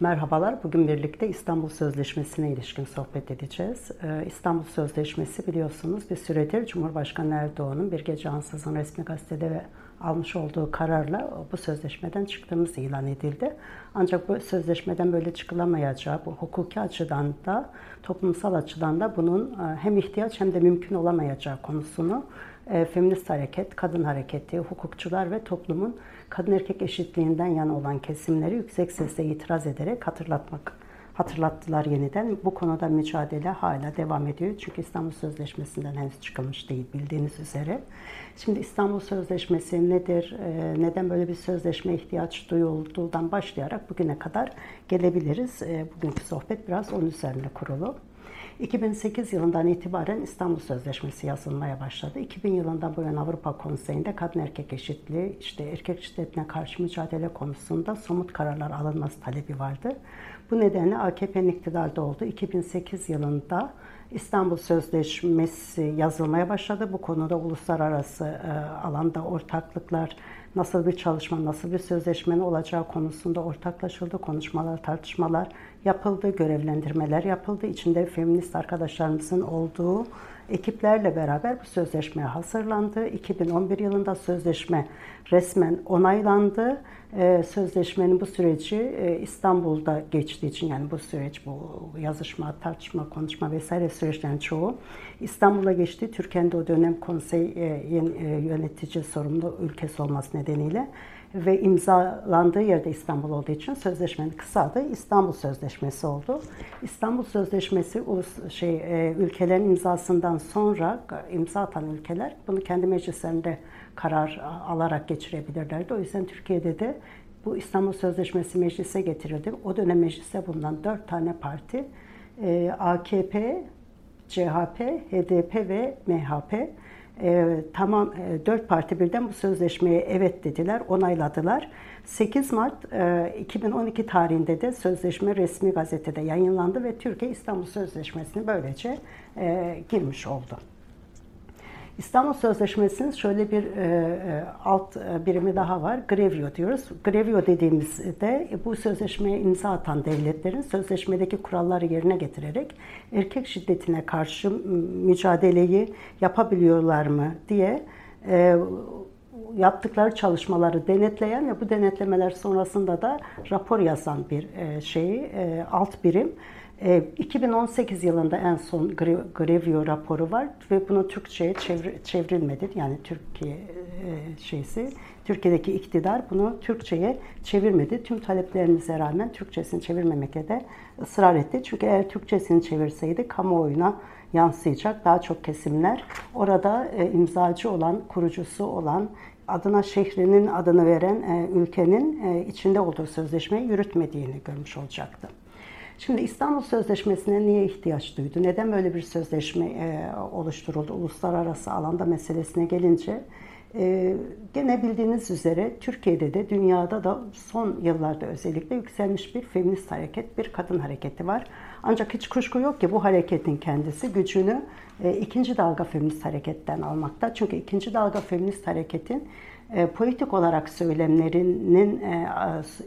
Merhabalar, bugün birlikte İstanbul Sözleşmesi'ne ilişkin sohbet edeceğiz. Ee, İstanbul Sözleşmesi biliyorsunuz bir süredir Cumhurbaşkanı Erdoğan'ın bir gece ansızın resmi gazetede almış olduğu kararla bu sözleşmeden çıktığımız ilan edildi. Ancak bu sözleşmeden böyle çıkılamayacağı, bu hukuki açıdan da toplumsal açıdan da bunun e, hem ihtiyaç hem de mümkün olamayacağı konusunu e, feminist hareket, kadın hareketi, hukukçular ve toplumun kadın erkek eşitliğinden yana olan kesimleri yüksek sesle itiraz ederek hatırlatmak hatırlattılar yeniden. Bu konuda mücadele hala devam ediyor. Çünkü İstanbul Sözleşmesi'nden henüz çıkılmış değil bildiğiniz üzere. Şimdi İstanbul Sözleşmesi nedir? E, neden böyle bir sözleşme ihtiyaç duyulduğundan başlayarak bugüne kadar gelebiliriz. E, bugünkü sohbet biraz onun üzerine kurulu. 2008 yılından itibaren İstanbul Sözleşmesi yazılmaya başladı. 2000 yılından bu yana Avrupa Konseyi'nde kadın erkek eşitliği, işte erkek şiddetine karşı mücadele konusunda somut kararlar alınması talebi vardı. Bu nedenle AKP'nin iktidarda olduğu 2008 yılında İstanbul Sözleşmesi yazılmaya başladı. Bu konuda uluslararası e, alanda ortaklıklar, nasıl bir çalışma, nasıl bir sözleşmenin olacağı konusunda ortaklaşıldı. Konuşmalar, tartışmalar yapıldı, görevlendirmeler yapıldı. İçinde feminist arkadaşlarımızın olduğu ekiplerle beraber bu sözleşmeye hazırlandı. 2011 yılında sözleşme resmen onaylandı. Ee, sözleşmenin bu süreci e, İstanbul'da geçtiği için yani bu süreç, bu yazışma, tartışma, konuşma vesaire süreçlerin çoğu İstanbul'a geçti. Türkiye'nin de o dönem konsey e, yönetici sorumlu ülkesi olması nedeniyle ve imzalandığı yerde İstanbul olduğu için sözleşmenin kısa adı İstanbul Sözleşmesi oldu. İstanbul Sözleşmesi ulus şey e, ülkelerin imzasından sonra imza atan ülkeler bunu kendi meclislerinde karar alarak geçirebilirlerdi. O yüzden Türkiye'de de bu İstanbul Sözleşmesi meclise getirildi. O dönem mecliste bulunan dört tane parti e, AKP, CHP, HDP ve MHP e, tamam e, dört parti birden bu sözleşmeye evet dediler, onayladılar. 8 Mart e, 2012 tarihinde de sözleşme resmi gazetede yayınlandı ve Türkiye İstanbul Sözleşmesi'ne böylece e, girmiş oldu. İstanbul Sözleşmesi'nin şöyle bir e, e, alt e, birimi daha var. Grevio diyoruz. Grevio dediğimizde bu sözleşmeye imza atan devletlerin sözleşmedeki kuralları yerine getirerek erkek şiddetine karşı mücadeleyi yapabiliyorlar mı diye e, yaptıkları çalışmaları denetleyen ve bu denetlemeler sonrasında da rapor yazan bir e, şeyi e, alt birim. 2018 ee, yılında en son Grevio raporu var ve bunu Türkçe'ye çevrilmedi. Yani Türkiye e, şeysi, Türkiye'deki iktidar bunu Türkçe'ye çevirmedi. Tüm taleplerimize rağmen Türkçesini çevirmemekte de ısrar etti. Çünkü eğer Türkçesini çevirseydi kamuoyuna yansıyacak daha çok kesimler. Orada e, imzacı olan, kurucusu olan, adına şehrinin adını veren e, ülkenin içinde olduğu sözleşmeyi yürütmediğini görmüş olacaktı. Şimdi İstanbul Sözleşmesi'ne niye ihtiyaç duydu? Neden böyle bir sözleşme e, oluşturuldu? Uluslararası alanda meselesine gelince e, gene bildiğiniz üzere Türkiye'de de dünyada da son yıllarda özellikle yükselmiş bir feminist hareket, bir kadın hareketi var. Ancak hiç kuşku yok ki bu hareketin kendisi gücünü e, ikinci dalga feminist hareketten almakta. Çünkü ikinci dalga feminist hareketin e, politik olarak söylemlerinin e,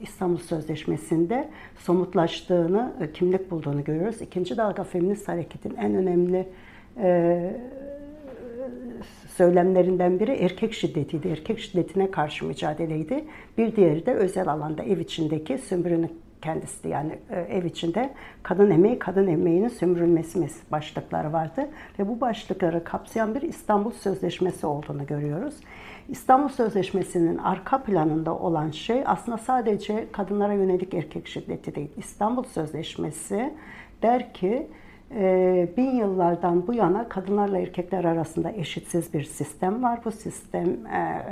İstanbul Sözleşmesi'nde somutlaştığını, e, kimlik bulduğunu görüyoruz. İkinci dalga feminist hareketin en önemli söylemlerinden biri erkek şiddetiydi. Erkek şiddetine karşı mücadeleydi. Bir diğeri de özel alanda ev içindeki sömürünün kendisi yani ev içinde kadın emeği, kadın emeğinin sömürülmesi başlıkları vardı. Ve bu başlıkları kapsayan bir İstanbul Sözleşmesi olduğunu görüyoruz. İstanbul Sözleşmesi'nin arka planında olan şey aslında sadece kadınlara yönelik erkek şiddeti değil. İstanbul Sözleşmesi der ki e, bin yıllardan bu yana kadınlarla erkekler arasında eşitsiz bir sistem var. Bu sistem e,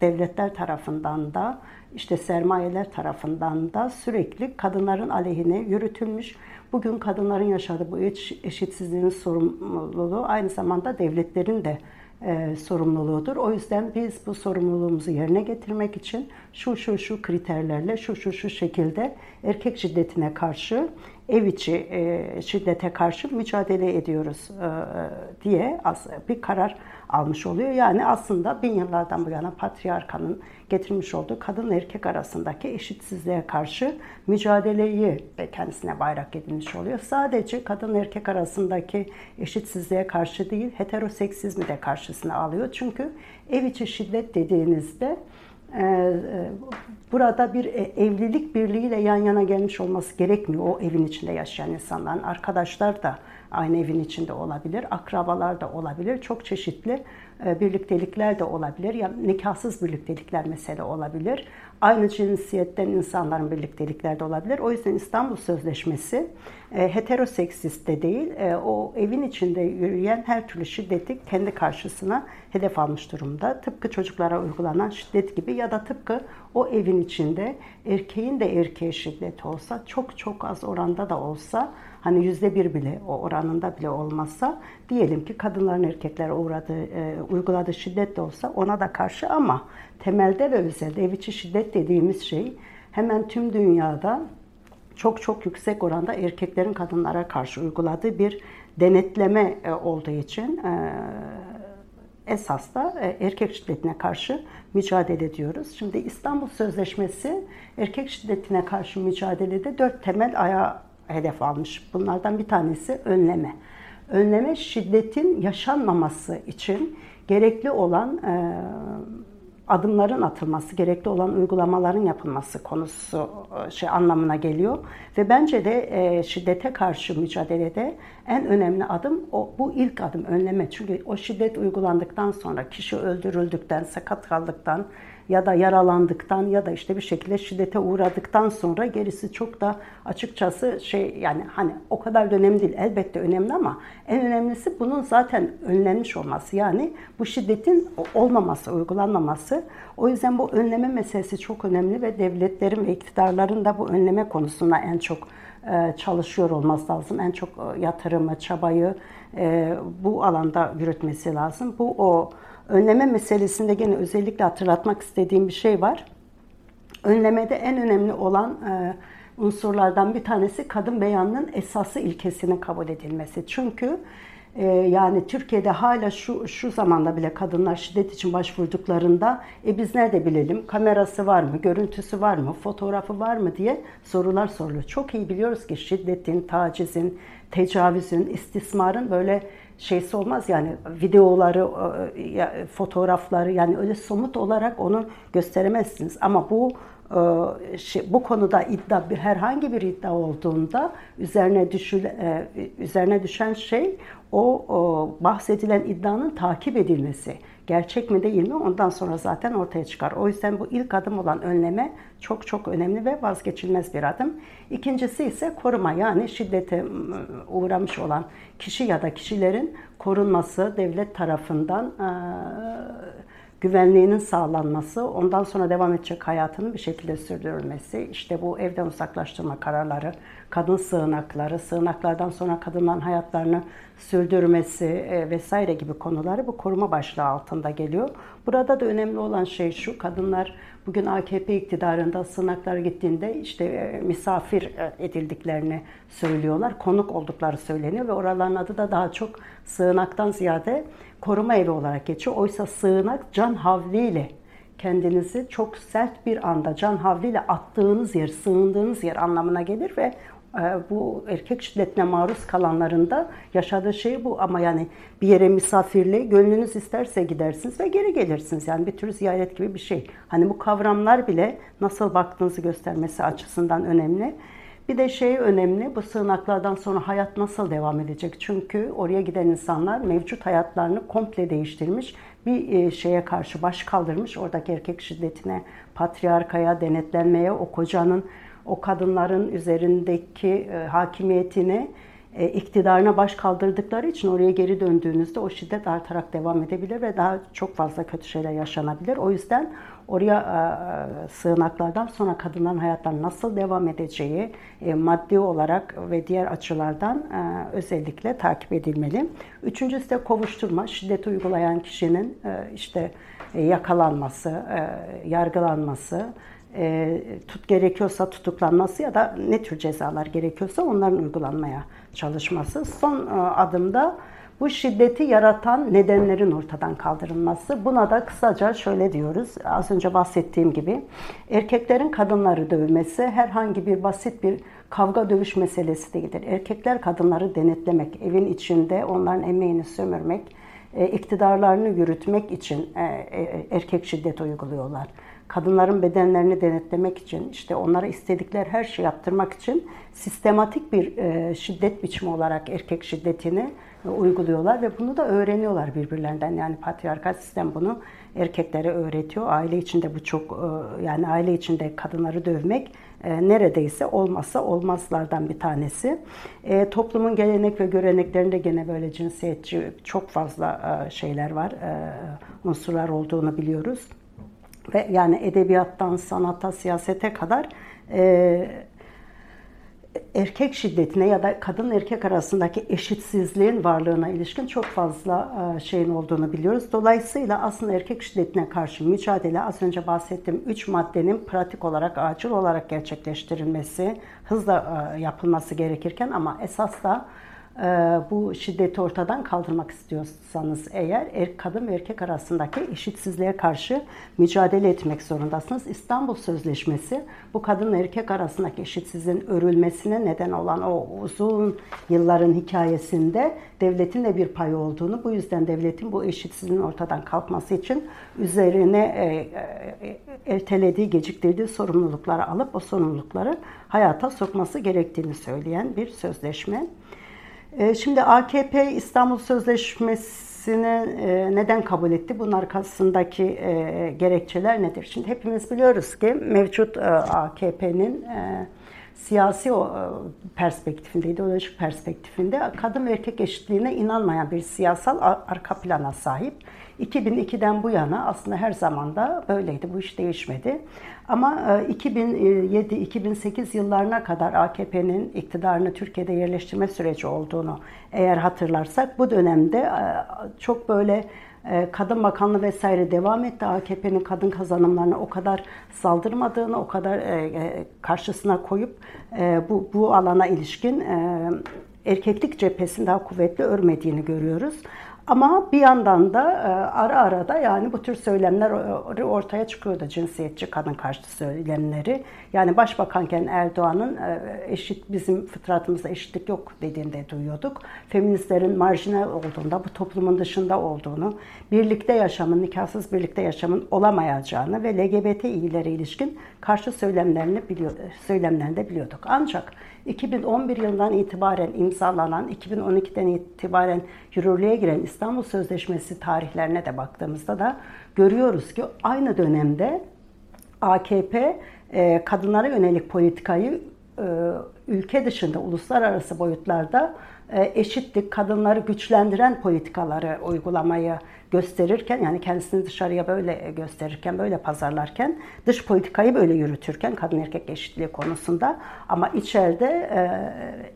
devletler tarafından da işte sermayeler tarafından da sürekli kadınların aleyhine yürütülmüş. Bugün kadınların yaşadığı bu eşitsizliğin sorumluluğu aynı zamanda devletlerin de e, sorumluluğudur. O yüzden biz bu sorumluluğumuzu yerine getirmek için şu şu şu kriterlerle şu şu şu şekilde erkek şiddetine karşı ev içi e, şiddete karşı mücadele ediyoruz e, diye bir karar almış oluyor. Yani aslında bin yıllardan bu yana patriarkanın getirmiş olduğu kadın erkek arasındaki eşitsizliğe karşı mücadeleyi kendisine bayrak edinmiş oluyor. Sadece kadın erkek arasındaki eşitsizliğe karşı değil, heteroseksizmi de karşısına alıyor. Çünkü ev içi şiddet dediğinizde e, e, burada bir e, evlilik birliğiyle yan yana gelmiş olması gerekmiyor. O evin içinde yaşayan insanların arkadaşlar da aynı evin içinde olabilir, akrabalar da olabilir, çok çeşitli birliktelikler de olabilir. Yani nikahsız birliktelikler mesele olabilir. Aynı cinsiyetten insanların birliktelikler de olabilir. O yüzden İstanbul Sözleşmesi e, heteroseksist de değil, e, o evin içinde yürüyen her türlü şiddeti kendi karşısına hedef almış durumda. Tıpkı çocuklara uygulanan şiddet gibi ya da tıpkı o evin içinde erkeğin de erkeğe şiddet olsa, çok çok az oranda da olsa hani yüzde bir bile o oranında bile olmazsa diyelim ki kadınların erkeklere uğradığı, e, uyguladığı şiddet de olsa ona da karşı ama temelde ve özelde ev içi şiddet dediğimiz şey hemen tüm dünyada çok çok yüksek oranda erkeklerin kadınlara karşı uyguladığı bir denetleme e, olduğu için e, esas da e, erkek şiddetine karşı mücadele ediyoruz. Şimdi İstanbul Sözleşmesi erkek şiddetine karşı mücadelede dört temel ayağı hedef almış. Bunlardan bir tanesi önleme. Önleme şiddetin yaşanmaması için gerekli olan e, adımların atılması, gerekli olan uygulamaların yapılması konusu e, şey anlamına geliyor ve bence de e, şiddete karşı mücadelede en önemli adım o bu ilk adım önleme. Çünkü o şiddet uygulandıktan sonra kişi öldürüldükten, sakat kaldıktan ya da yaralandıktan ya da işte bir şekilde şiddete uğradıktan sonra gerisi çok da açıkçası şey yani hani o kadar da önemli değil. Elbette önemli ama en önemlisi bunun zaten önlenmiş olması. Yani bu şiddetin olmaması, uygulanmaması. O yüzden bu önleme meselesi çok önemli ve devletlerin ve iktidarların da bu önleme konusunda en çok e, çalışıyor olması lazım. En çok e, yatırımı, çabayı e, bu alanda yürütmesi lazım. Bu o önleme meselesinde gene özellikle hatırlatmak istediğim bir şey var. Önlemede en önemli olan e, unsurlardan bir tanesi kadın beyanının esası ilkesinin kabul edilmesi. Çünkü e, yani Türkiye'de hala şu şu zamanda bile kadınlar şiddet için başvurduklarında e biz nerede bilelim kamerası var mı, görüntüsü var mı, fotoğrafı var mı diye sorular soruluyor. Çok iyi biliyoruz ki şiddetin, tacizin, tecavüzün, istismarın böyle şeysi olmaz yani videoları, e, fotoğrafları yani öyle somut olarak onu gösteremezsiniz. Ama bu e, şey, bu konuda iddia herhangi bir iddia olduğunda üzerine düşül, e, üzerine düşen şey o bahsedilen iddianın takip edilmesi gerçek mi değil mi ondan sonra zaten ortaya çıkar. O yüzden bu ilk adım olan önleme çok çok önemli ve vazgeçilmez bir adım. İkincisi ise koruma yani şiddete uğramış olan kişi ya da kişilerin korunması devlet tarafından güvenliğinin sağlanması, ondan sonra devam edecek hayatının bir şekilde sürdürülmesi, işte bu evden uzaklaştırma kararları, kadın sığınakları, sığınaklardan sonra kadınların hayatlarını sürdürmesi e, vesaire gibi konuları bu koruma başlığı altında geliyor. Burada da önemli olan şey şu, kadınlar bugün AKP iktidarında sığınaklara gittiğinde işte e, misafir e, edildiklerini söylüyorlar, konuk oldukları söyleniyor ve oraların adı da daha çok sığınaktan ziyade koruma evi olarak geçiyor. Oysa sığınak can havliyle kendinizi çok sert bir anda can havliyle attığınız yer, sığındığınız yer anlamına gelir ve bu erkek şiddetine maruz kalanların da yaşadığı şey bu ama yani bir yere misafirliği gönlünüz isterse gidersiniz ve geri gelirsiniz. Yani bir tür ziyaret gibi bir şey. Hani bu kavramlar bile nasıl baktığınızı göstermesi açısından önemli. Bir de şey önemli, bu sığınaklardan sonra hayat nasıl devam edecek? Çünkü oraya giden insanlar mevcut hayatlarını komple değiştirmiş, bir e, şeye karşı baş kaldırmış, oradaki erkek şiddetine, patriarkaya, denetlenmeye, o kocanın, o kadınların üzerindeki e, hakimiyetini e, iktidarına baş kaldırdıkları için oraya geri döndüğünüzde o şiddet artarak devam edebilir ve daha çok fazla kötü şeyler yaşanabilir. O yüzden oraya e, sığınaklardan sonra kadınların hayatlarının nasıl devam edeceği e, maddi olarak ve diğer açılardan e, özellikle takip edilmeli. Üçüncüsü de kovuşturma. Şiddet uygulayan kişinin e, işte e, yakalanması, e, yargılanması, e, tut gerekiyorsa tutuklanması ya da ne tür cezalar gerekiyorsa onların uygulanmaya çalışması. Son e, adımda bu şiddeti yaratan nedenlerin ortadan kaldırılması. Buna da kısaca şöyle diyoruz. Az önce bahsettiğim gibi erkeklerin kadınları dövmesi herhangi bir basit bir kavga dövüş meselesi değildir. Erkekler kadınları denetlemek, evin içinde onların emeğini sömürmek, e, iktidarlarını yürütmek için e, e, erkek şiddet uyguluyorlar kadınların bedenlerini denetlemek için, işte onlara istedikleri her şeyi yaptırmak için sistematik bir e, şiddet biçimi olarak erkek şiddetini e, uyguluyorlar ve bunu da öğreniyorlar birbirlerinden. Yani patriarkal sistem bunu erkeklere öğretiyor. Aile içinde bu çok e, yani aile içinde kadınları dövmek neredeyse olmazsa olmazlardan bir tanesi. toplumun gelenek ve göreneklerinde gene böyle cinsiyetçi çok fazla şeyler var, unsurlar olduğunu biliyoruz ve yani edebiyattan sanata, siyasete kadar e, erkek şiddetine ya da kadın erkek arasındaki eşitsizliğin varlığına ilişkin çok fazla e, şeyin olduğunu biliyoruz. Dolayısıyla aslında erkek şiddetine karşı mücadele az önce bahsettiğim üç maddenin pratik olarak, acil olarak gerçekleştirilmesi, hızla e, yapılması gerekirken ama esas da bu şiddeti ortadan kaldırmak istiyorsanız eğer er, kadın ve erkek arasındaki eşitsizliğe karşı mücadele etmek zorundasınız. İstanbul Sözleşmesi bu kadın erkek arasındaki eşitsizliğin örülmesine neden olan o uzun yılların hikayesinde devletin de bir payı olduğunu, bu yüzden devletin bu eşitsizliğin ortadan kalkması için üzerine e, e, ertelediği, geciktirdiği sorumlulukları alıp o sorumlulukları hayata sokması gerektiğini söyleyen bir sözleşme. E, şimdi AKP İstanbul Sözleşmesi'ni e, neden kabul etti? Bunun arkasındaki e, gerekçeler nedir? Şimdi hepimiz biliyoruz ki mevcut AKP'nin siyasi perspektifinde, ideolojik perspektifinde kadın ve erkek eşitliğine inanmayan bir siyasal arka plana sahip. 2002'den bu yana aslında her zaman da böyleydi. Bu iş değişmedi. Ama 2007-2008 e, yıllarına kadar AKP'nin iktidarını Türkiye'de yerleştirme süreci olduğunu eğer hatırlarsak bu dönemde e, çok böyle e, kadın bakanlığı vesaire devam etti. AKP'nin kadın kazanımlarına o kadar saldırmadığını, o kadar karşısına koyup bu, bu alana ilişkin erkeklik cephesini daha kuvvetli örmediğini görüyoruz. Ama bir yandan da e, ara ara da yani bu tür söylemler ortaya çıkıyordu cinsiyetçi kadın karşıtı söylemleri. Yani başbakanken Erdoğan'ın e, eşit bizim fıtratımızda eşitlik yok dediğinde duyuyorduk. Feministlerin marjinal olduğunda, bu toplumun dışında olduğunu, birlikte yaşamın, nikahsız birlikte yaşamın olamayacağını ve LGBTİ'lere ilişkin karşı söylemlerini biliyor, söylemlerini de biliyorduk. Ancak 2011 yılından itibaren imzalanan, 2012'den itibaren yürürlüğe giren İstanbul Sözleşmesi tarihlerine de baktığımızda da görüyoruz ki aynı dönemde AKP e, kadınlara yönelik politikayı e, ülke dışında uluslararası boyutlarda eşitlik, kadınları güçlendiren politikaları uygulamayı gösterirken yani kendisini dışarıya böyle gösterirken, böyle pazarlarken, dış politikayı böyle yürütürken kadın erkek eşitliği konusunda ama içeride e,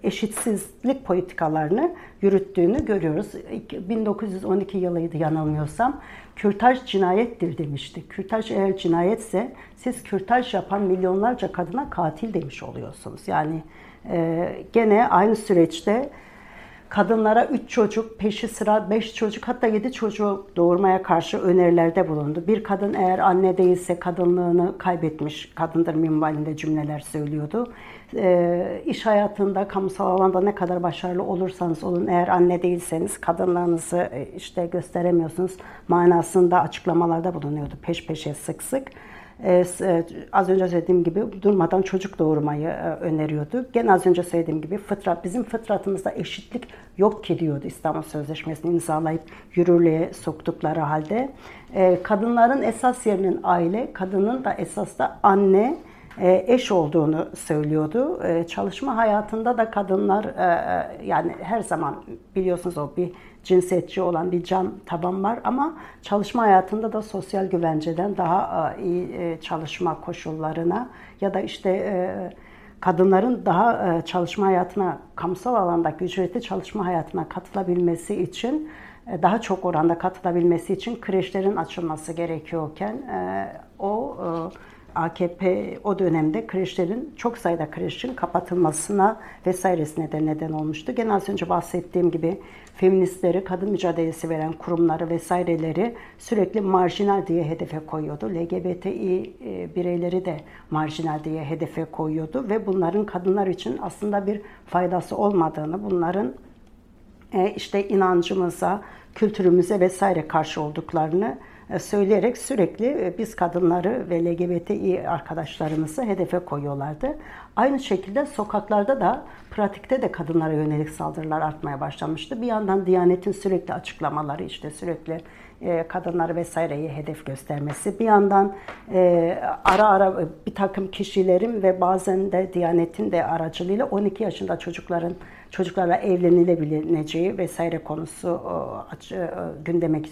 eşitsizlik politikalarını yürüttüğünü görüyoruz. 1912 yılıydı yanılmıyorsam. Kürtaj cinayettir demişti. Kürtaj eğer cinayetse siz kürtaj yapan milyonlarca kadına katil demiş oluyorsunuz. Yani e, gene aynı süreçte kadınlara 3 çocuk, peşi sıra 5 çocuk hatta 7 çocuk doğurmaya karşı önerilerde bulundu. Bir kadın eğer anne değilse kadınlığını kaybetmiş kadındır minvalinde cümleler söylüyordu. E, iş hayatında, kamusal alanda ne kadar başarılı olursanız olun eğer anne değilseniz kadınlığınızı e, işte gösteremiyorsunuz manasında açıklamalarda bulunuyordu peş peşe sık sık. Ee, e, az önce söylediğim gibi durmadan çocuk doğurmayı e, öneriyordu. Gene az önce söylediğim gibi fıtrat, bizim fıtratımızda eşitlik yok ki diyordu İstanbul Sözleşmesi'ni imzalayıp yürürlüğe soktukları halde. Ee, kadınların esas yerinin aile, kadının da esas da anne, e, eş olduğunu söylüyordu. E, çalışma hayatında da kadınlar yani her zaman biliyorsunuz o bir cinsiyetçi olan bir can taban var ama çalışma hayatında da sosyal güvenceden daha iyi çalışma koşullarına ya da işte kadınların daha çalışma hayatına, kamusal alandaki ücretli çalışma hayatına katılabilmesi için daha çok oranda katılabilmesi için kreşlerin açılması gerekiyorken o AKP o dönemde kreşlerin çok sayıda kreşin kapatılmasına vesairesine de neden olmuştu. Gene az önce bahsettiğim gibi feministleri, kadın mücadelesi veren kurumları vesaireleri sürekli marjinal diye hedefe koyuyordu. LGBTİ e, bireyleri de marjinal diye hedefe koyuyordu ve bunların kadınlar için aslında bir faydası olmadığını, bunların e, işte inancımıza, kültürümüze vesaire karşı olduklarını söyleyerek sürekli e, biz kadınları ve LGBTİ arkadaşlarımızı hedefe koyuyorlardı. Aynı şekilde sokaklarda da pratikte de kadınlara yönelik saldırılar artmaya başlamıştı. Bir yandan Diyanet'in sürekli açıklamaları işte sürekli e, kadınları vesaireyi hedef göstermesi. Bir yandan ara ara bir takım kişilerin ve bazen de Diyanet'in de aracılığıyla 12 yaşında çocukların çocuklarla evlenilebileceği vesaire konusu e, gündeme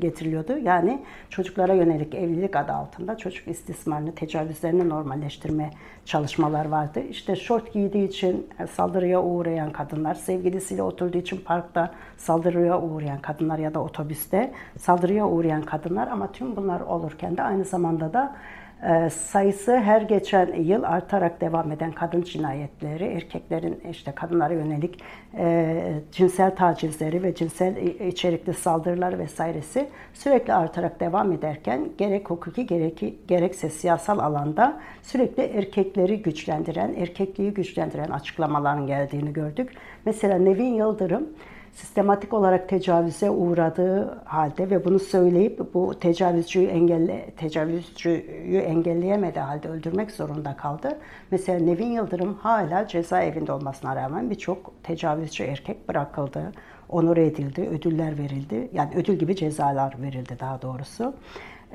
getiriliyordu. Yani çocuklara yönelik evlilik adı altında çocuk istismarını, tecavüzlerini normalleştirme çalışmalar vardı. İşte şort giydiği için saldırıya uğrayan kadınlar, sevgilisiyle oturduğu için parkta saldırıya uğrayan kadınlar ya da otobüste saldırıya uğrayan kadınlar ama tüm bunlar olurken de aynı zamanda da sayısı her geçen yıl artarak devam eden kadın cinayetleri, erkeklerin işte kadınlara yönelik e, cinsel tacizleri ve cinsel içerikli saldırılar vesairesi sürekli artarak devam ederken gerek hukuki gerek, gerekse siyasal alanda sürekli erkekleri güçlendiren, erkekliği güçlendiren açıklamaların geldiğini gördük. Mesela Nevin Yıldırım sistematik olarak tecavüze uğradığı halde ve bunu söyleyip bu tecavüzcüyü engelle tecavüzcüyü engelleyemedi halde öldürmek zorunda kaldı. Mesela Nevin Yıldırım hala cezaevinde olmasına rağmen birçok tecavüzcü erkek bırakıldı, onur edildi, ödüller verildi. Yani ödül gibi cezalar verildi daha doğrusu.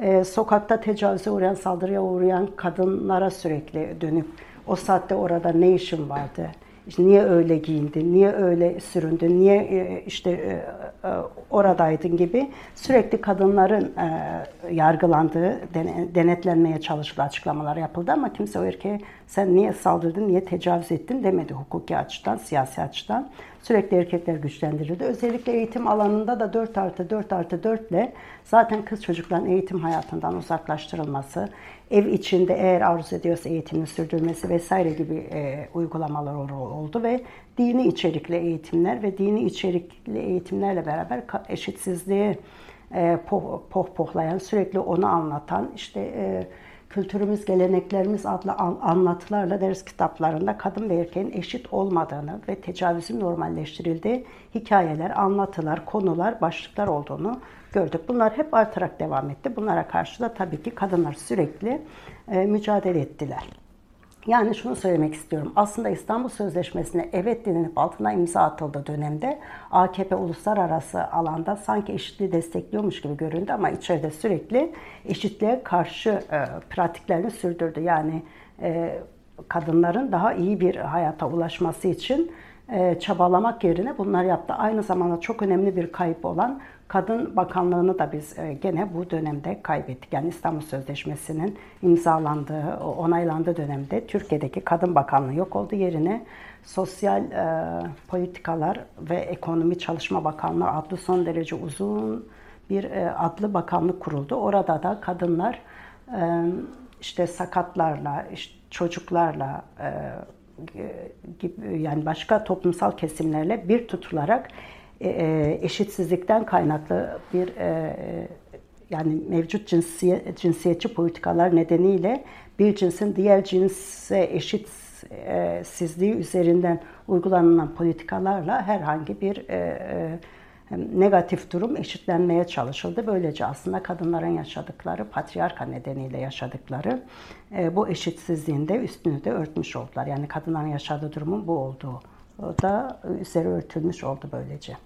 Ee, sokakta tecavüze uğrayan, saldırıya uğrayan kadınlara sürekli dönüp o saatte orada ne işin vardı? İşte niye öyle giyindin, niye öyle süründün, niye e, işte e, e, oradaydın gibi sürekli kadınların yargılandığı, denetlenmeye çalışılan açıklamalar yapıldı ama kimse o erkeğe sen niye saldırdın, niye tecavüz ettin demedi hukuki açıdan, siyasi açıdan. Sürekli erkekler güçlendirildi. Özellikle eğitim alanında da 4 artı 4 artı 4 ile zaten kız çocukların eğitim hayatından uzaklaştırılması, ev içinde eğer arzu ediyorsa eğitimini sürdürmesi vesaire gibi e, uygulamalar oldu ve dini içerikli eğitimler ve dini içerikli eğitimlerle beraber eşitsizliği e, poh, pohpohlayan, sürekli onu anlatan işte e, kültürümüz, geleneklerimiz adlı anlatılarla ders kitaplarında kadın ve erkeğin eşit olmadığını ve tecavüzün normalleştirildiği hikayeler, anlatılar, konular, başlıklar olduğunu gördük. Bunlar hep artarak devam etti. Bunlara karşı da tabii ki kadınlar sürekli e, mücadele ettiler. Yani şunu söylemek istiyorum. Aslında İstanbul Sözleşmesi'ne evet denilip altına imza atıldığı dönemde AKP uluslararası alanda sanki eşitliği destekliyormuş gibi göründü ama içeride sürekli eşitliğe karşı e, pratiklerini sürdürdü. Yani e, kadınların daha iyi bir hayata ulaşması için e, çabalamak yerine bunlar yaptı. Aynı zamanda çok önemli bir kayıp olan Kadın Bakanlığı'nı da biz e, gene bu dönemde kaybettik. Yani İstanbul Sözleşmesi'nin imzalandığı, onaylandığı dönemde Türkiye'deki Kadın Bakanlığı yok oldu. Yerine Sosyal e, Politikalar ve Ekonomi Çalışma Bakanlığı adlı son derece uzun bir e, adlı bakanlık kuruldu. Orada da kadınlar işte sakatlarla, işte çocuklarla gibi yani başka toplumsal kesimlerle bir tutularak e, e, eşitsizlikten kaynaklı bir e, yani mevcut cinsiyet, cinsiyetçi politikalar nedeniyle bir cinsin diğer cinse eşitsizliği üzerinden uygulanan politikalarla herhangi bir negatif durum eşitlenmeye çalışıldı. Böylece aslında kadınların yaşadıkları, patriarka nedeniyle yaşadıkları bu eşitsizliğin de üstünü de örtmüş oldular. Yani kadınların yaşadığı durumun bu olduğu da üzeri örtülmüş oldu böylece.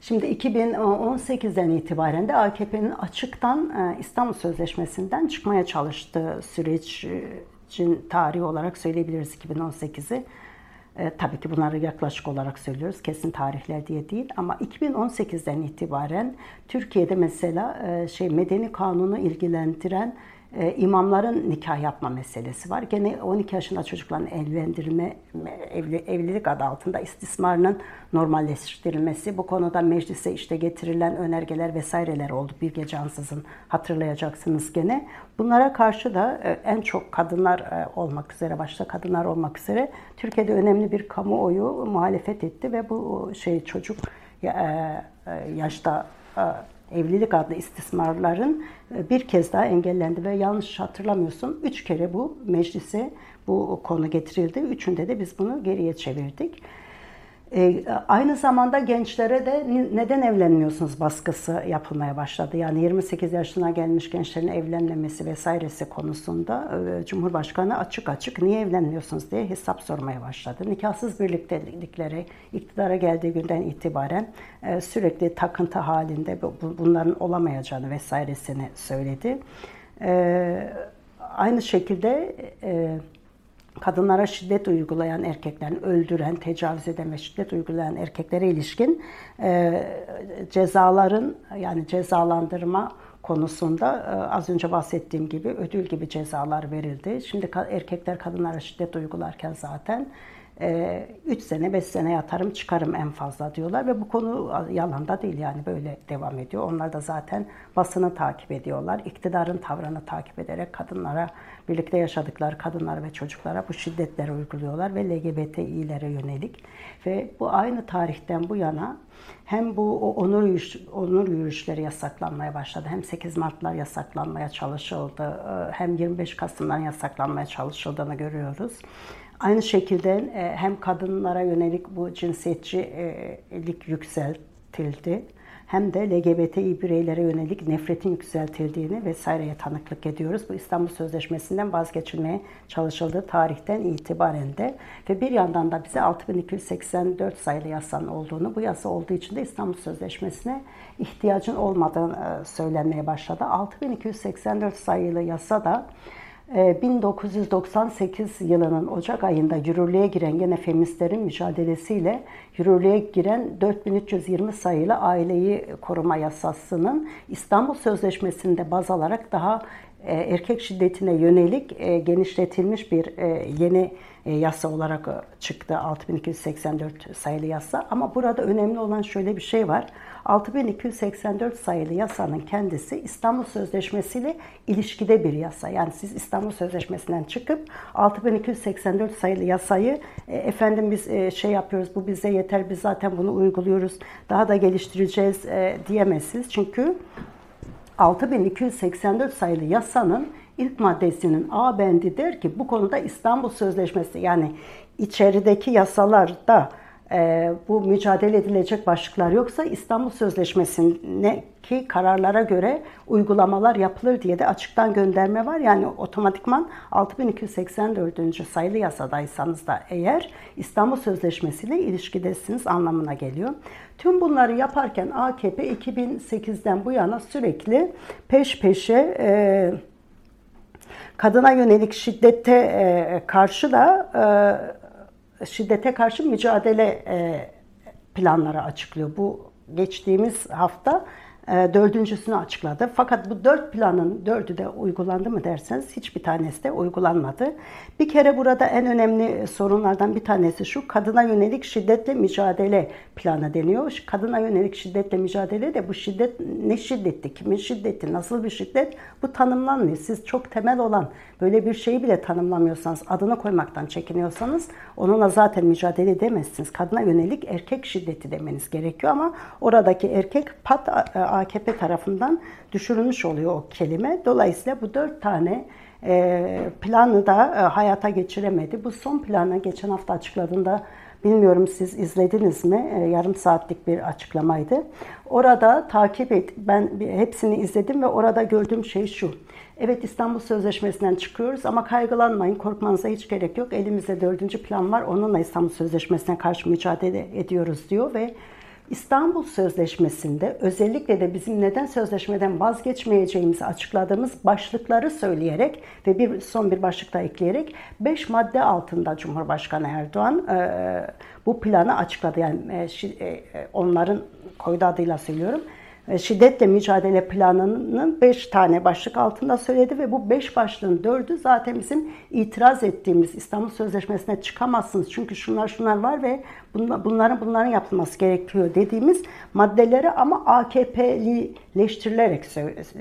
Şimdi 2018'den itibaren de AKP'nin açıktan e, İstanbul Sözleşmesi'nden çıkmaya çalıştığı sürecin tarihi olarak söyleyebiliriz 2018'i. E, tabii ki bunları yaklaşık olarak söylüyoruz. Kesin tarihler diye değil ama 2018'den itibaren Türkiye'de mesela e, şey medeni kanunu ilgilendiren e, imamların nikah yapma meselesi var. Gene 12 yaşında çocukların evlendirme, evli, evlilik adı altında istismarının normalleştirilmesi. Bu konuda meclise işte getirilen önergeler vesaireler oldu. Bir gece ansızın hatırlayacaksınız gene. Bunlara karşı da e, en çok kadınlar e, olmak üzere, başta kadınlar olmak üzere Türkiye'de önemli bir kamuoyu muhalefet etti ve bu şey çocuk e, yaşta evlilik adlı istismarların e, bir kez daha engellendi ve yanlış hatırlamıyorsun üç kere bu meclise bu konu getirildi. Üçünde de biz bunu geriye çevirdik. E, aynı zamanda gençlere de neden evlenmiyorsunuz baskısı yapılmaya başladı. Yani 28 yaşına gelmiş gençlerin evlenmemesi vesairesi konusunda e, Cumhurbaşkanı açık açık niye evlenmiyorsunuz diye hesap sormaya başladı. Nikahsız birliktelikleri iktidara geldiği günden itibaren e, sürekli takıntı halinde bunların olamayacağını vesairesini söyledi. E, aynı şekilde e, kadınlara şiddet uygulayan erkeklerin, öldüren, tecavüz eden ve şiddet uygulayan erkeklere ilişkin e, cezaların yani cezalandırma konusunda e, az önce bahsettiğim gibi ödül gibi cezalar verildi. Şimdi erkekler kadınlara şiddet uygularken zaten 3 ee, sene 5 sene yatarım çıkarım en fazla diyorlar ve bu konu yalan da değil yani böyle devam ediyor. Onlar da zaten basını takip ediyorlar. İktidarın tavrını takip ederek kadınlara birlikte yaşadıkları kadınlar ve çocuklara bu şiddetleri uyguluyorlar ve LGBTİ'lere yönelik ve bu aynı tarihten bu yana hem bu onur yürüyüş, onur yürüyüşleri yasaklanmaya başladı. Hem 8 Mart'lar yasaklanmaya çalışıldı. E, hem 25 Kasım'dan yasaklanmaya çalışıldığını görüyoruz. Aynı şekilde e, hem kadınlara yönelik bu cinsiyetçilik yükseltildi hem de LGBTİ bireylere yönelik nefretin yükseltildiğini vesaireye tanıklık ediyoruz. Bu İstanbul Sözleşmesi'nden vazgeçilmeye çalışıldığı tarihten itibaren de ve bir yandan da bize 6284 sayılı yasanın olduğunu, bu yasa olduğu için de İstanbul Sözleşmesi'ne ihtiyacın olmadığını e, söylenmeye başladı. 6284 sayılı yasa da 1998 ee, yılının Ocak ayında yürürlüğe giren gene feministlerin mücadelesiyle yürürlüğe giren 4320 sayılı aileyi koruma yasasının İstanbul Sözleşmesi'nde baz alarak daha e, erkek şiddetine yönelik e, genişletilmiş bir e, yeni yasa olarak çıktı 6284 sayılı yasa. Ama burada önemli olan şöyle bir şey var. 6284 sayılı yasanın kendisi İstanbul Sözleşmesi ile ilişkide bir yasa. Yani siz İstanbul Sözleşmesi'nden çıkıp 6284 sayılı yasayı e, efendim biz e, şey yapıyoruz bu bize yeter biz zaten bunu uyguluyoruz daha da geliştireceğiz e, diyemezsiniz. Çünkü 6284 sayılı yasanın ilk maddesinin A bendi der ki bu konuda İstanbul Sözleşmesi yani içerideki yasalarda e, bu mücadele edilecek başlıklar yoksa İstanbul Sözleşmesi'ndeki kararlara göre uygulamalar yapılır diye de açıktan gönderme var. Yani otomatikman 6284. sayılı yasadaysanız da eğer İstanbul Sözleşmesi ile ilişkidesiniz anlamına geliyor. Tüm bunları yaparken AKP 2008'den bu yana sürekli peş peşe e, kadına yönelik şiddete e, karşı da e, şiddete karşı mücadele e, planları açıklıyor. Bu geçtiğimiz hafta e, dördüncüsünü açıkladı. Fakat bu dört planın dördü de uygulandı mı derseniz hiçbir tanesi de uygulanmadı. Bir kere burada en önemli sorunlardan bir tanesi şu kadına yönelik şiddetle mücadele planı deniyor. Kadına yönelik şiddetle mücadele de bu şiddet ne şiddetti, kimin şiddeti, nasıl bir şiddet bu tanımlanmıyor. Siz çok temel olan böyle bir şeyi bile tanımlamıyorsanız, adını koymaktan çekiniyorsanız onunla zaten mücadele edemezsiniz. Kadına yönelik erkek şiddeti demeniz gerekiyor ama oradaki erkek pat AKP tarafından düşürülmüş oluyor o kelime. Dolayısıyla bu dört tane e, planı da e, hayata geçiremedi. Bu son planı geçen hafta açıkladığında bilmiyorum siz izlediniz mi? E, yarım saatlik bir açıklamaydı. Orada takip et, ben hepsini izledim ve orada gördüğüm şey şu. Evet İstanbul Sözleşmesi'nden çıkıyoruz ama kaygılanmayın, korkmanıza hiç gerek yok. Elimizde dördüncü plan var, onunla İstanbul Sözleşmesi'ne karşı mücadele ediyoruz diyor ve İstanbul Sözleşmesi'nde özellikle de bizim neden sözleşmeden vazgeçmeyeceğimizi açıkladığımız başlıkları söyleyerek ve bir son bir başlık da ekleyerek 5 madde altında Cumhurbaşkanı Erdoğan e, bu planı açıkladı. Yani e, e onların koydu adıyla söylüyorum şiddetle mücadele planının 5 tane başlık altında söyledi ve bu 5 başlığın 4'ü zaten bizim itiraz ettiğimiz İstanbul Sözleşmesi'ne çıkamazsınız. Çünkü şunlar şunlar var ve bunların bunların yapılması gerekiyor dediğimiz maddeleri ama AKP'lileştirilerek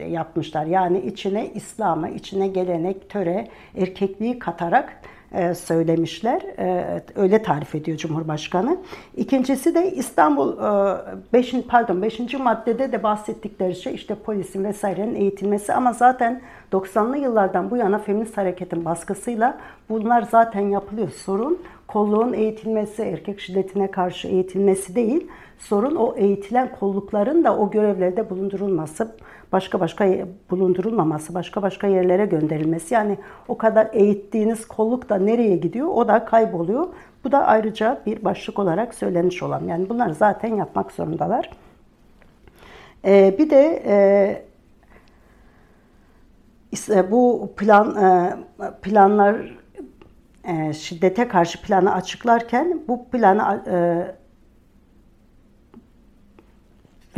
yapmışlar. Yani içine İslam'ı, içine gelenek, töre, erkekliği katarak e, söylemişler. E, öyle tarif ediyor Cumhurbaşkanı. İkincisi de İstanbul 5. E, pardon 5. maddede de bahsettikleri şey işte polisin vesairenin eğitilmesi ama zaten 90'lı yıllardan bu yana feminist hareketin baskısıyla bunlar zaten yapılıyor. Sorun kolluğun eğitilmesi, erkek şiddetine karşı eğitilmesi değil. Sorun o eğitilen kollukların da o görevlerde bulundurulması başka başka bulundurulmaması, başka başka yerlere gönderilmesi. Yani o kadar eğittiğiniz kolluk da nereye gidiyor o da kayboluyor. Bu da ayrıca bir başlık olarak söylenmiş olan. Yani bunlar zaten yapmak zorundalar. Ee, bir de e, bu plan e, planlar e, şiddete karşı planı açıklarken bu planı e,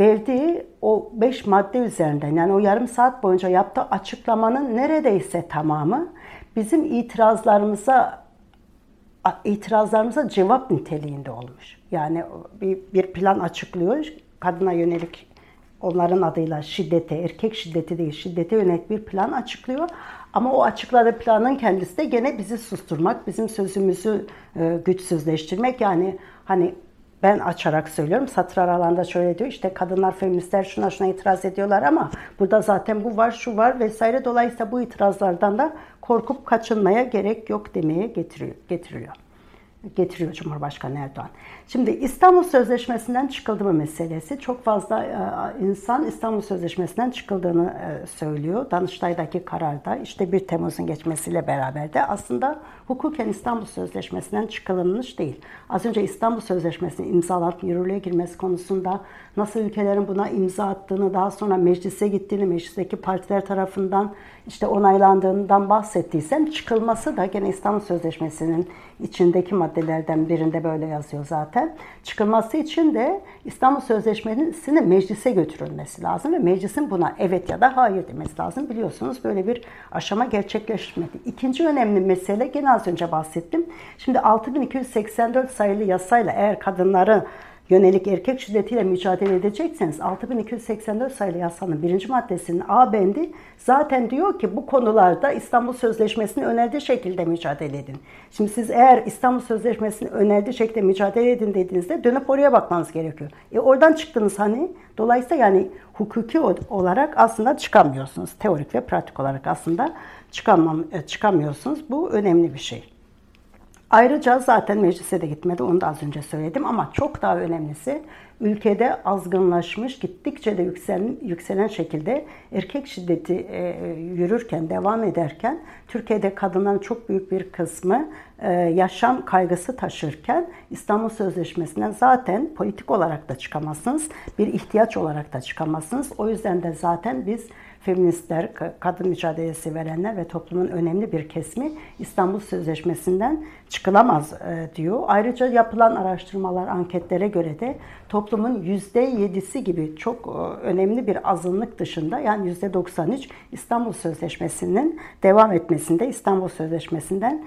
verdiği o beş madde üzerinden yani o yarım saat boyunca yaptığı açıklamanın neredeyse tamamı bizim itirazlarımıza itirazlarımıza cevap niteliğinde olmuş. Yani bir, bir plan açıklıyor. Kadına yönelik onların adıyla şiddete, erkek şiddeti değil şiddete yönelik bir plan açıklıyor. Ama o açıkladığı planın kendisi de gene bizi susturmak, bizim sözümüzü e, güçsüzleştirmek. Yani hani ben açarak söylüyorum. Satır aralığında şöyle diyor işte kadınlar feministler şuna şuna itiraz ediyorlar ama burada zaten bu var şu var vesaire. Dolayısıyla bu itirazlardan da korkup kaçınmaya gerek yok demeye getiriyor. getiriyor getiriyor Cumhurbaşkanı Erdoğan. Şimdi İstanbul Sözleşmesi'nden çıkıldı meselesi. Çok fazla e, insan İstanbul Sözleşmesi'nden çıkıldığını e, söylüyor. Danıştay'daki kararda işte 1 Temmuz'un geçmesiyle beraber de aslında hukuken İstanbul Sözleşmesi'nden çıkılmış değil. Az önce İstanbul Sözleşmesi'nin imzalanıp yürürlüğe girmesi konusunda nasıl ülkelerin buna imza attığını, daha sonra meclise gittiğini, meclisteki partiler tarafından işte onaylandığından bahsettiysem çıkılması da gene İstanbul Sözleşmesi'nin içindeki maddelerden birinde böyle yazıyor zaten. Çıkılması için de İstanbul Sözleşmesi'nin meclise götürülmesi lazım ve meclisin buna evet ya da hayır demesi lazım. Biliyorsunuz böyle bir aşama gerçekleşmedi. İkinci önemli mesele gene az önce bahsettim. Şimdi 6284 sayılı yasayla eğer kadınları yönelik erkek şiddetiyle mücadele edecekseniz 6284 sayılı yasanın birinci maddesinin A bendi zaten diyor ki bu konularda İstanbul Sözleşmesi'nin önerdiği şekilde mücadele edin. Şimdi siz eğer İstanbul Sözleşmesi'nin önerdiği şekilde mücadele edin dediğinizde dönüp oraya bakmanız gerekiyor. E oradan çıktınız hani. Dolayısıyla yani hukuki olarak aslında çıkamıyorsunuz. Teorik ve pratik olarak aslında çıkamam, e, çıkamıyorsunuz. Bu önemli bir şey. Ayrıca zaten meclise de gitmedi, onu da az önce söyledim ama çok daha önemlisi ülkede azgınlaşmış, gittikçe de yükselen, yükselen şekilde erkek şiddeti e, yürürken, devam ederken Türkiye'de kadınların çok büyük bir kısmı e, yaşam kaygısı taşırken İstanbul Sözleşmesi'nden zaten politik olarak da çıkamazsınız, bir ihtiyaç olarak da çıkamazsınız. O yüzden de zaten biz feministler, kadın mücadelesi verenler ve toplumun önemli bir kesimi İstanbul Sözleşmesi'nden çıkılamaz e, diyor. Ayrıca yapılan araştırmalar, anketlere göre de toplumun %7'si gibi çok e, önemli bir azınlık dışında yani %93 İstanbul Sözleşmesi'nin devam etmesinde, İstanbul Sözleşmesi'nden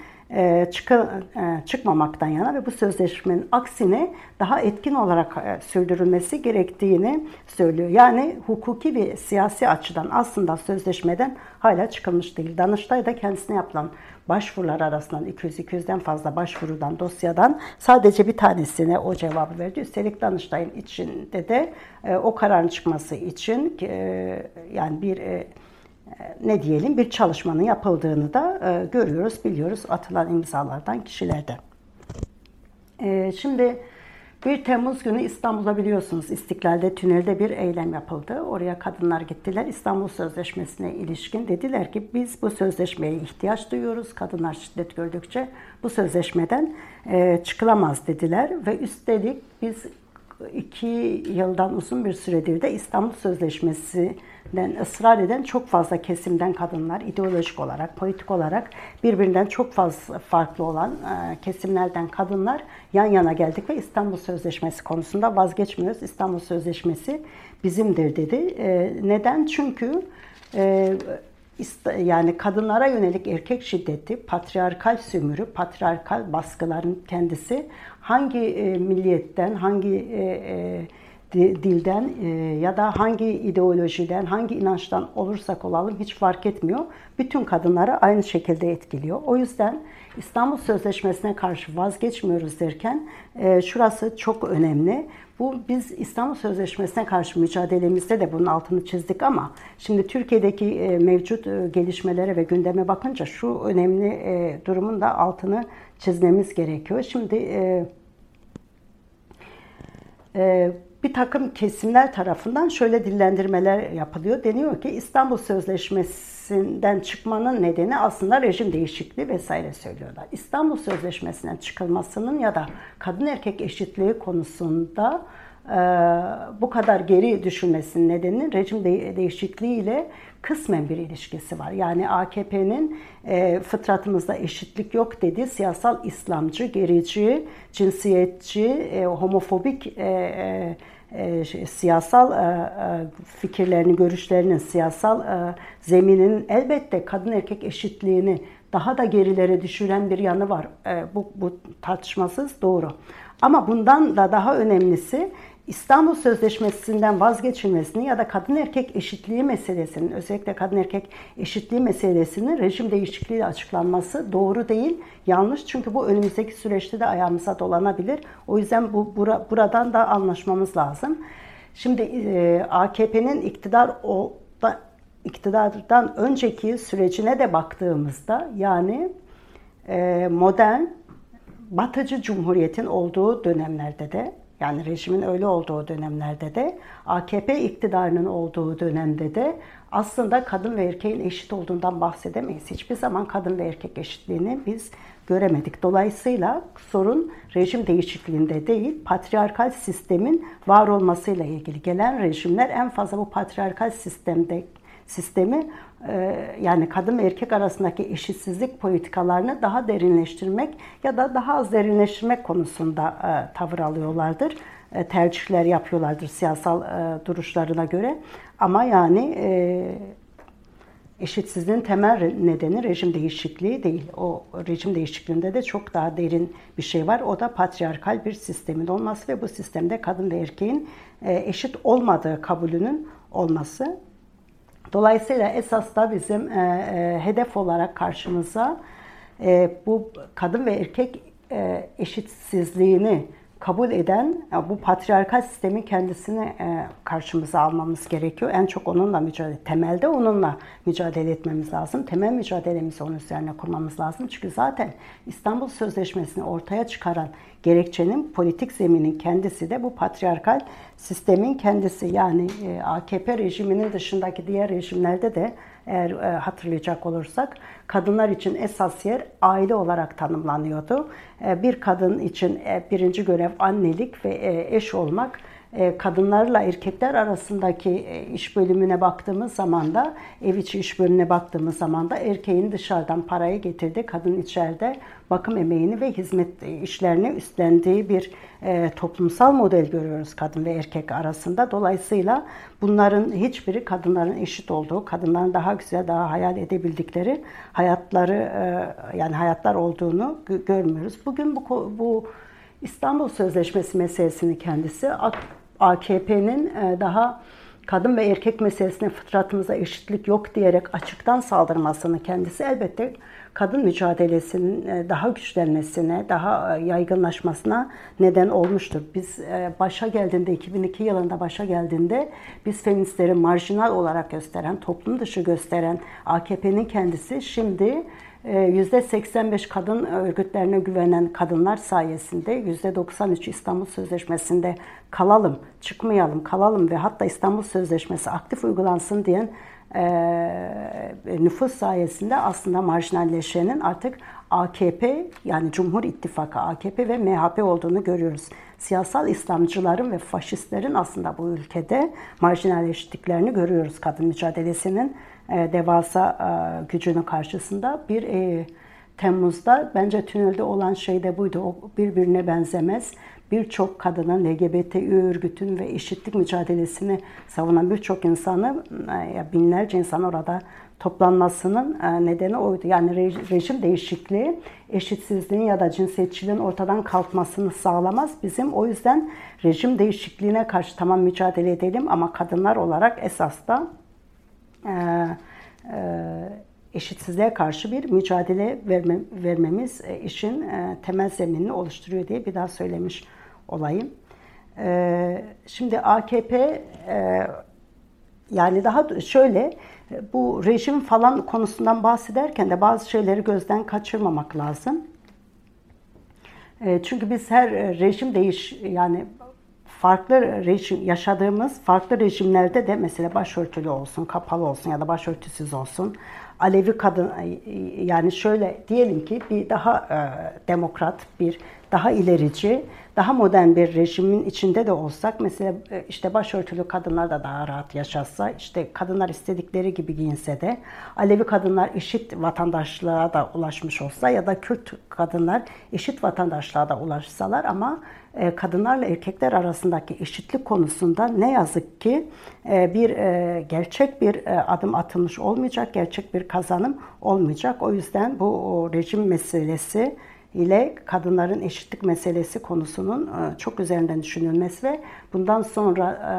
çıkmamaktan yana ve bu sözleşmenin aksine daha etkin olarak e, sürdürülmesi gerektiğini söylüyor. Yani hukuki ve siyasi açıdan aslında sözleşmeden hala çıkılmış değil. Danıştay da kendisine yapılan başvurular arasından 200-200'den fazla başvurudan, dosyadan sadece bir tanesine o cevabı verdi. Üstelik Danıştay'ın içinde de o kararın çıkması için yani bir e, ne diyelim bir çalışmanın yapıldığını da e, görüyoruz, biliyoruz atılan imzalardan kişilerden. E, şimdi 1 Temmuz günü İstanbul'da biliyorsunuz İstiklal'de tünelde bir eylem yapıldı. Oraya kadınlar gittiler. İstanbul Sözleşmesi'ne ilişkin dediler ki biz bu sözleşmeye ihtiyaç duyuyoruz. Kadınlar şiddet gördükçe bu sözleşmeden çıkılamaz dediler. Ve üstelik biz iki yıldan uzun bir süredir de İstanbul Sözleşmesi'nden ısrar eden çok fazla kesimden kadınlar ideolojik olarak, politik olarak birbirinden çok fazla farklı olan e, kesimlerden kadınlar yan yana geldik ve İstanbul Sözleşmesi konusunda vazgeçmiyoruz. İstanbul Sözleşmesi bizimdir dedi. E, neden? Çünkü e, yani kadınlara yönelik erkek şiddeti, patriarkal sömürü, patriarkal baskıların kendisi hangi e, milliyetten, hangi e, e, dilden e, ya da hangi ideolojiden, hangi inançtan olursak olalım hiç fark etmiyor. Bütün kadınları aynı şekilde etkiliyor. O yüzden İstanbul Sözleşmesi'ne karşı vazgeçmiyoruz derken e, şurası çok önemli. Bu biz İstanbul Sözleşmesi'ne karşı mücadelemizde de bunun altını çizdik ama şimdi Türkiye'deki e, mevcut e, gelişmelere ve gündeme bakınca şu önemli e, durumun da altını çizmemiz gerekiyor. Şimdi bir takım kesimler tarafından şöyle dillendirmeler yapılıyor. Deniyor ki İstanbul Sözleşmesi'nden çıkmanın nedeni aslında rejim değişikliği vesaire söylüyorlar. İstanbul Sözleşmesi'nden çıkılmasının ya da kadın erkek eşitliği konusunda e, bu kadar geri düşülmesinin nedeni rejim de- değişikliği ile kısmen bir ilişkisi var. Yani AKP'nin e, fıtratımızda eşitlik yok dediği siyasal İslamcı, gerici, cinsiyetçi, e, homofobik e, e, e, şey, siyasal e, e, fikirlerinin, görüşlerinin, siyasal e, zeminin elbette kadın erkek eşitliğini daha da gerilere düşüren bir yanı var. E, bu, bu tartışmasız doğru. Ama bundan da daha önemlisi İstanbul Sözleşmesi'nden vazgeçilmesini ya da kadın erkek eşitliği meselesinin özellikle kadın erkek eşitliği meselesinin rejim değişikliğiyle açıklanması doğru değil, yanlış. Çünkü bu önümüzdeki süreçte de ayağımıza dolanabilir. O yüzden bu bura, buradan da anlaşmamız lazım. Şimdi e, AKP'nin iktidar o da, iktidardan önceki sürecine de baktığımızda yani e, modern batıcı cumhuriyetin olduğu dönemlerde de yani rejimin öyle olduğu dönemlerde de AKP iktidarının olduğu dönemde de aslında kadın ve erkeğin eşit olduğundan bahsedemeyiz. Hiçbir zaman kadın ve erkek eşitliğini biz göremedik. Dolayısıyla sorun rejim değişikliğinde değil, patriarkal sistemin var olmasıyla ilgili. Gelen rejimler en fazla bu patriarkal sistemde sistemi yani kadın ve erkek arasındaki eşitsizlik politikalarını daha derinleştirmek ya da daha az derinleştirmek konusunda e, tavır alıyorlardır. E, tercihler yapıyorlardır siyasal duruşlarına göre. Ama yani eşitsizliğin temel nedeni rejim değişikliği değil. O rejim değişikliğinde de çok daha derin bir şey var. O da patriarkal bir sistemin olması ve bu sistemde kadın ve erkeğin eşit olmadığı kabulünün olması. Dolayısıyla esas da bizim e, e, hedef olarak karşımıza e, bu kadın ve erkek e, eşitsizliğini kabul eden bu patriarkal sistemin kendisini e, karşımıza almamız gerekiyor. En çok onunla mücadele, temelde onunla mücadele etmemiz lazım. Temel mücadelemizi onun üzerine kurmamız lazım. Çünkü zaten İstanbul Sözleşmesi'ni ortaya çıkaran gerekçenin politik zeminin kendisi de bu patriarkal sistemin kendisi. Yani e, AKP rejiminin dışındaki diğer rejimlerde de eğer e, hatırlayacak olursak kadınlar için esas yer aile olarak tanımlanıyordu. E, bir kadın için e, birinci görev annelik ve e, eş olmak kadınlarla erkekler arasındaki e, iş bölümüne baktığımız zaman da ev içi iş bölümüne baktığımız zaman da erkeğin dışarıdan parayı getirdi, kadın içeride bakım emeğini ve hizmet işlerini üstlendiği bir e, toplumsal model görüyoruz kadın ve erkek arasında. Dolayısıyla bunların hiçbiri kadınların eşit olduğu, kadınların daha güzel, daha hayal edebildikleri hayatları yani hayatlar olduğunu görmüyoruz. Bugün bu bu İstanbul Sözleşmesi meselesini kendisi AKP'nin e, daha kadın ve erkek meselesine fıtratımıza eşitlik yok diyerek açıktan saldırmasını kendisi elbette kadın mücadelesinin e, daha güçlenmesine, daha e, yaygınlaşmasına neden olmuştur. Biz başa geldiğinde, 2002 yılında başa geldiğinde biz feministleri marjinal olarak gösteren, toplum dışı gösteren AKP'nin kendisi şimdi %85 ee, kadın örgütlerine güvenen kadınlar sayesinde %93 İstanbul Sözleşmesi'nde kalalım, çıkmayalım, kalalım ve hatta İstanbul Sözleşmesi aktif uygulansın diyen e, nüfus sayesinde aslında marjinalleşenin artık AKP yani Cumhur İttifakı AKP ve MHP olduğunu görüyoruz. Siyasal İslamcıların ve faşistlerin aslında bu ülkede marjinalleştiklerini görüyoruz kadın mücadelesinin devasa e, gücünün karşısında. Bir e, Temmuz'da bence tünelde olan şey de buydu. O birbirine benzemez. Birçok kadının LGBT örgütün ve eşitlik mücadelesini savunan birçok insanı, binlerce insan orada toplanmasının nedeni oydu. Yani rejim değişikliği eşitsizliğin ya da cinsiyetçiliğin ortadan kalkmasını sağlamaz. Bizim o yüzden rejim değişikliğine karşı tamam mücadele edelim ama kadınlar olarak esas da e, e, eşitsizliğe karşı bir mücadele verme, vermemiz e, işin e, temel zeminini oluşturuyor diye bir daha söylemiş olayım. E, şimdi AKP e, yani daha şöyle bu rejim falan konusundan bahsederken de bazı şeyleri gözden kaçırmamak lazım. E, çünkü biz her e, rejim değiş yani farklı rejim yaşadığımız farklı rejimlerde de mesela başörtülü olsun, kapalı olsun ya da başörtüsüz olsun. Alevi kadın yani şöyle diyelim ki bir daha e, demokrat, bir daha ilerici, daha modern bir rejimin içinde de olsak mesela e, işte başörtülü kadınlar da daha rahat yaşasa, işte kadınlar istedikleri gibi giyinse de Alevi kadınlar eşit vatandaşlığa da ulaşmış olsa ya da Kürt kadınlar eşit vatandaşlığa da ulaşsalar ama e, kadınlarla erkekler arasındaki eşitlik konusunda ne yazık ki e, bir gerçek bir adım atılmış olmayacak, gerçek bir kazanım olmayacak. O yüzden bu rejim meselesi ile kadınların eşitlik meselesi konusunun e, çok üzerinden düşünülmesi ve bundan sonra e,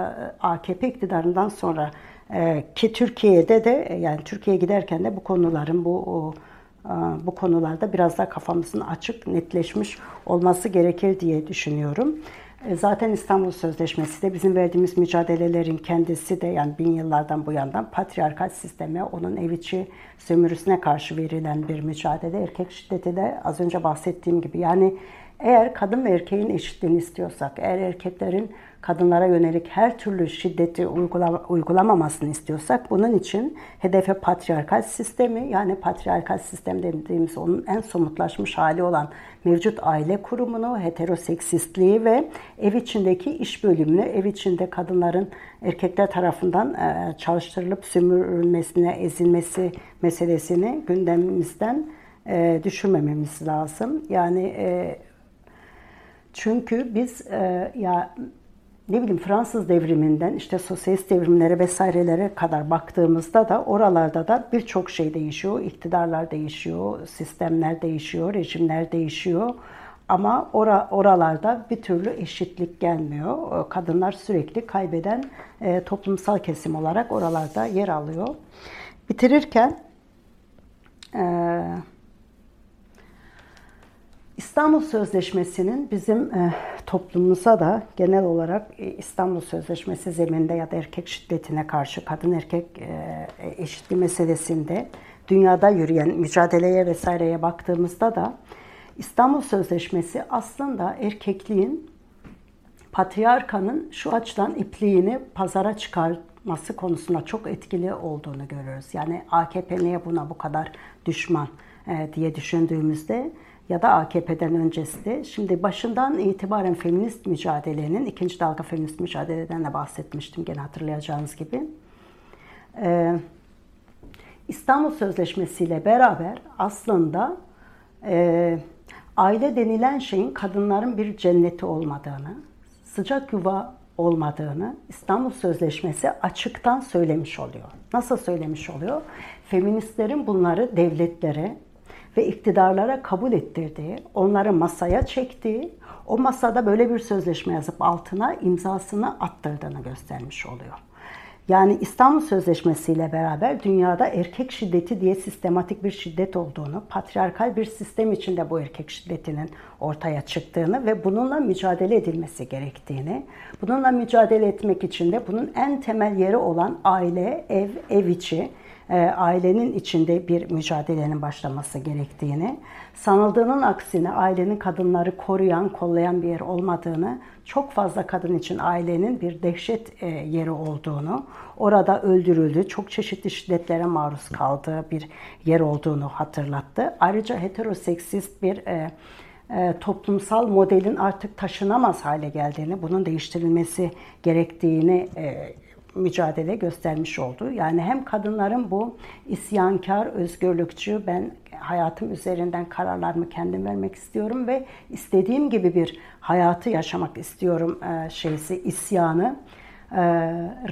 AKP iktidarından sonra e, ki Türkiye'de de yani Türkiye'ye giderken de bu konuların bu bu konularda biraz daha kafamızın açık, netleşmiş olması gerekir diye düşünüyorum. E, zaten İstanbul Sözleşmesi de bizim verdiğimiz mücadelelerin kendisi de yani bin yıllardan bu yandan patriarkal sisteme, onun ev içi sömürüsüne karşı verilen bir mücadele. Erkek şiddeti de az önce bahsettiğim gibi yani eğer kadın ve erkeğin eşitliğini istiyorsak, eğer erkeklerin kadınlara yönelik her türlü şiddeti uygulama, uygulamamasını istiyorsak bunun için hedefe patriarkal sistemi yani patriarkal sistem dediğimiz onun en somutlaşmış hali olan mevcut aile kurumunu, heteroseksistliği ve ev içindeki iş bölümünü, ev içinde kadınların erkekler tarafından e, çalıştırılıp sömürülmesine, ezilmesi meselesini gündemimizden e, düşürmememiz lazım. Yani e, çünkü biz ya ne bileyim Fransız devriminden işte sosyalist devrimlere vesairelere kadar baktığımızda da oralarda da birçok şey değişiyor. İktidarlar değişiyor, sistemler değişiyor, rejimler değişiyor. Ama ora, oralarda bir türlü eşitlik gelmiyor. Kadınlar sürekli kaybeden e, toplumsal kesim olarak oralarda yer alıyor. Bitirirken e, İstanbul Sözleşmesi'nin bizim e, toplumumuza da genel olarak e, İstanbul Sözleşmesi zeminde ya da erkek şiddetine karşı kadın erkek e, eşitliği meselesinde dünyada yürüyen mücadeleye vesaireye baktığımızda da İstanbul Sözleşmesi aslında erkekliğin patriarkanın şu açıdan ipliğini pazara çıkarması konusunda çok etkili olduğunu görüyoruz. Yani AKP niye buna bu kadar düşman e, diye düşündüğümüzde ya da AKP'den öncesi şimdi başından itibaren feminist mücadelenin, ikinci dalga feminist mücadeleden de bahsetmiştim gene hatırlayacağınız gibi. Ee, İstanbul Sözleşmesi ile beraber aslında e, aile denilen şeyin kadınların bir cenneti olmadığını, sıcak yuva olmadığını İstanbul Sözleşmesi açıktan söylemiş oluyor. Nasıl söylemiş oluyor? Feministlerin bunları devletlere, ve iktidarlara kabul ettirdiği, onları masaya çektiği, o masada böyle bir sözleşme yazıp altına imzasını attırdığını göstermiş oluyor. Yani İstanbul Sözleşmesi ile beraber dünyada erkek şiddeti diye sistematik bir şiddet olduğunu, patriarkal bir sistem içinde bu erkek şiddetinin ortaya çıktığını ve bununla mücadele edilmesi gerektiğini, bununla mücadele etmek için de bunun en temel yeri olan aile, ev, ev içi, ailenin içinde bir mücadelenin başlaması gerektiğini, sanıldığının aksine ailenin kadınları koruyan, kollayan bir yer olmadığını, çok fazla kadın için ailenin bir dehşet e, yeri olduğunu, orada öldürüldü, çok çeşitli şiddetlere maruz kaldığı bir yer olduğunu hatırlattı. Ayrıca heteroseksist bir e, e, toplumsal modelin artık taşınamaz hale geldiğini, bunun değiştirilmesi gerektiğini e, mücadele göstermiş oldu. Yani hem kadınların bu isyankar, özgürlükçü, ben hayatım üzerinden kararlarımı kendim vermek istiyorum ve istediğim gibi bir hayatı yaşamak istiyorum e, şeysi, isyanı, e,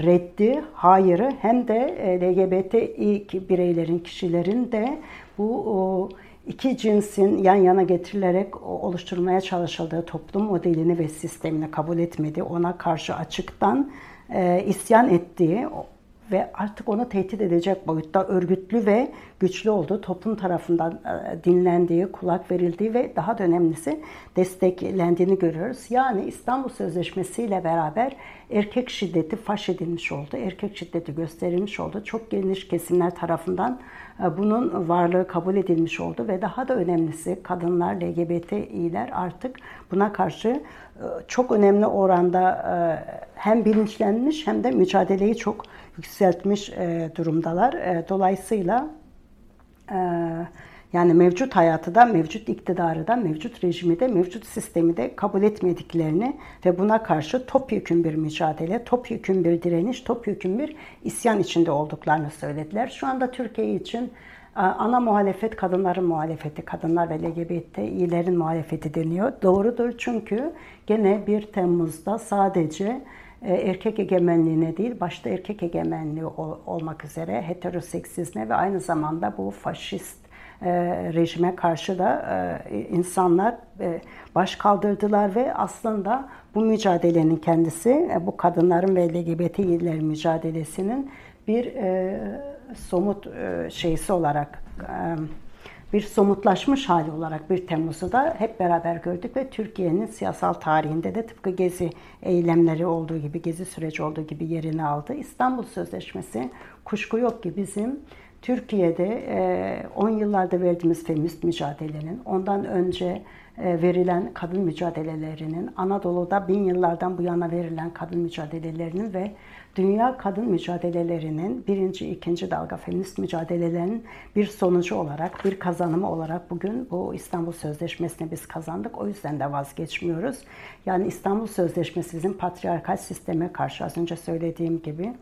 reddi, hayırı hem de e, LGBTİ bireylerin, kişilerin de bu iki cinsin yan yana getirilerek oluşturmaya çalışıldığı toplum modelini ve sistemini kabul etmedi. Ona karşı açıktan e, isyan ettiği ve artık onu tehdit edecek boyutta örgütlü ve güçlü olduğu, toplum tarafından e, dinlendiği, kulak verildiği ve daha da önemlisi desteklendiğini görüyoruz. Yani İstanbul Sözleşmesi ile beraber erkek şiddeti faş edilmiş oldu, erkek şiddeti gösterilmiş oldu. Çok geniş kesimler tarafından e, bunun varlığı kabul edilmiş oldu ve daha da önemlisi kadınlar, LGBTİ'ler artık buna karşı çok önemli oranda hem bilinçlenmiş hem de mücadeleyi çok yükseltmiş durumdalar. Dolayısıyla yani mevcut hayatı da, mevcut iktidarı da, mevcut rejimi de, mevcut sistemi de kabul etmediklerini ve buna karşı topyekün bir mücadele, topyekün bir direniş, topyekün bir isyan içinde olduklarını söylediler. Şu anda Türkiye için ana muhalefet kadınların muhalefeti, kadınlar ve LGBTİ'lerin muhalefeti deniyor. Doğrudur çünkü gene 1 Temmuz'da sadece erkek egemenliğine değil, başta erkek egemenliği olmak üzere heteroseksizme ve aynı zamanda bu faşist e, rejime karşı da e, insanlar e, baş kaldırdılar ve aslında bu mücadelenin kendisi, e, bu kadınların ve LGBT'lilerin mücadelesinin bir e, somut e, şeysi olarak e, bir somutlaşmış hali olarak bir Temmuz'u da hep beraber gördük ve Türkiye'nin siyasal tarihinde de tıpkı gezi eylemleri olduğu gibi, gezi süreci olduğu gibi yerini aldı. İstanbul Sözleşmesi kuşku yok ki bizim Türkiye'de 10 yıllarda verdiğimiz feminist mücadelenin, ondan önce verilen kadın mücadelelerinin, Anadolu'da bin yıllardan bu yana verilen kadın mücadelelerinin ve dünya kadın mücadelelerinin birinci, ikinci dalga feminist mücadelelerinin bir sonucu olarak, bir kazanımı olarak bugün bu İstanbul Sözleşmesi'ni biz kazandık. O yüzden de vazgeçmiyoruz. Yani İstanbul Sözleşmesi bizim patriarkal sisteme karşı az önce söylediğim gibi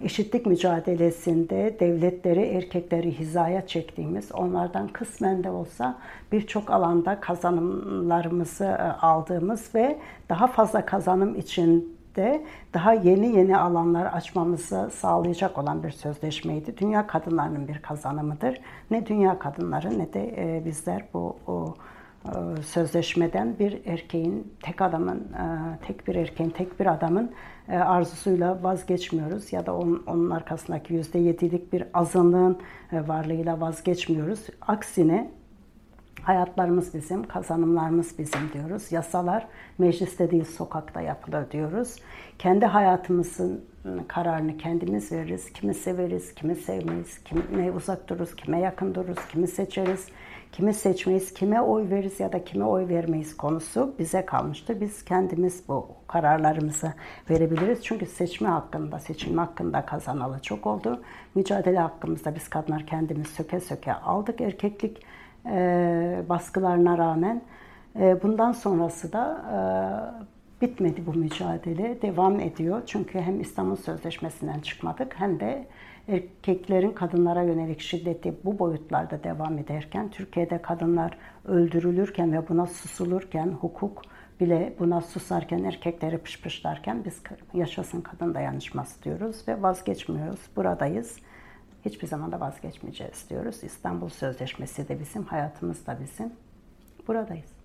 eşitlik mücadelesinde devletleri, erkekleri hizaya çektiğimiz, onlardan kısmen de olsa birçok alanda kazanımlarımızı aldığımız ve daha fazla kazanım için de daha yeni yeni alanlar açmamızı sağlayacak olan bir sözleşmeydi. Dünya kadınlarının bir kazanımıdır. Ne dünya kadınları ne de e, bizler bu o, e, sözleşmeden bir erkeğin, tek adamın, e, tek bir erkeğin, tek bir adamın arzusuyla vazgeçmiyoruz ya da onun, onun arkasındaki yüzde yedilik bir azınlığın varlığıyla vazgeçmiyoruz. Aksine Hayatlarımız bizim, kazanımlarımız bizim diyoruz. Yasalar mecliste değil sokakta yapılır diyoruz. Kendi hayatımızın kararını kendimiz veririz. Kimi severiz, kimi sevmeyiz, kime uzak dururuz, kime yakın dururuz, kimi seçeriz, kimi seçmeyiz, kime oy veririz ya da kime oy vermeyiz konusu bize kalmıştı. Biz kendimiz bu kararlarımızı verebiliriz. Çünkü seçme hakkında, seçilme hakkında kazanalı çok oldu. Mücadele hakkımızda biz kadınlar kendimiz söke söke aldık. Erkeklik baskılarına rağmen e, bundan sonrası da e, bitmedi bu mücadele. Devam ediyor. Çünkü hem İstanbul Sözleşmesi'nden çıkmadık hem de erkeklerin kadınlara yönelik şiddeti bu boyutlarda devam ederken, Türkiye'de kadınlar öldürülürken ve buna susulurken, hukuk bile buna susarken, erkekleri pışpışlarken biz yaşasın kadın dayanışması diyoruz ve vazgeçmiyoruz. Buradayız. Hiçbir zaman da vazgeçmeyeceğiz diyoruz. İstanbul Sözleşmesi de bizim, hayatımız da bizim. Buradayız.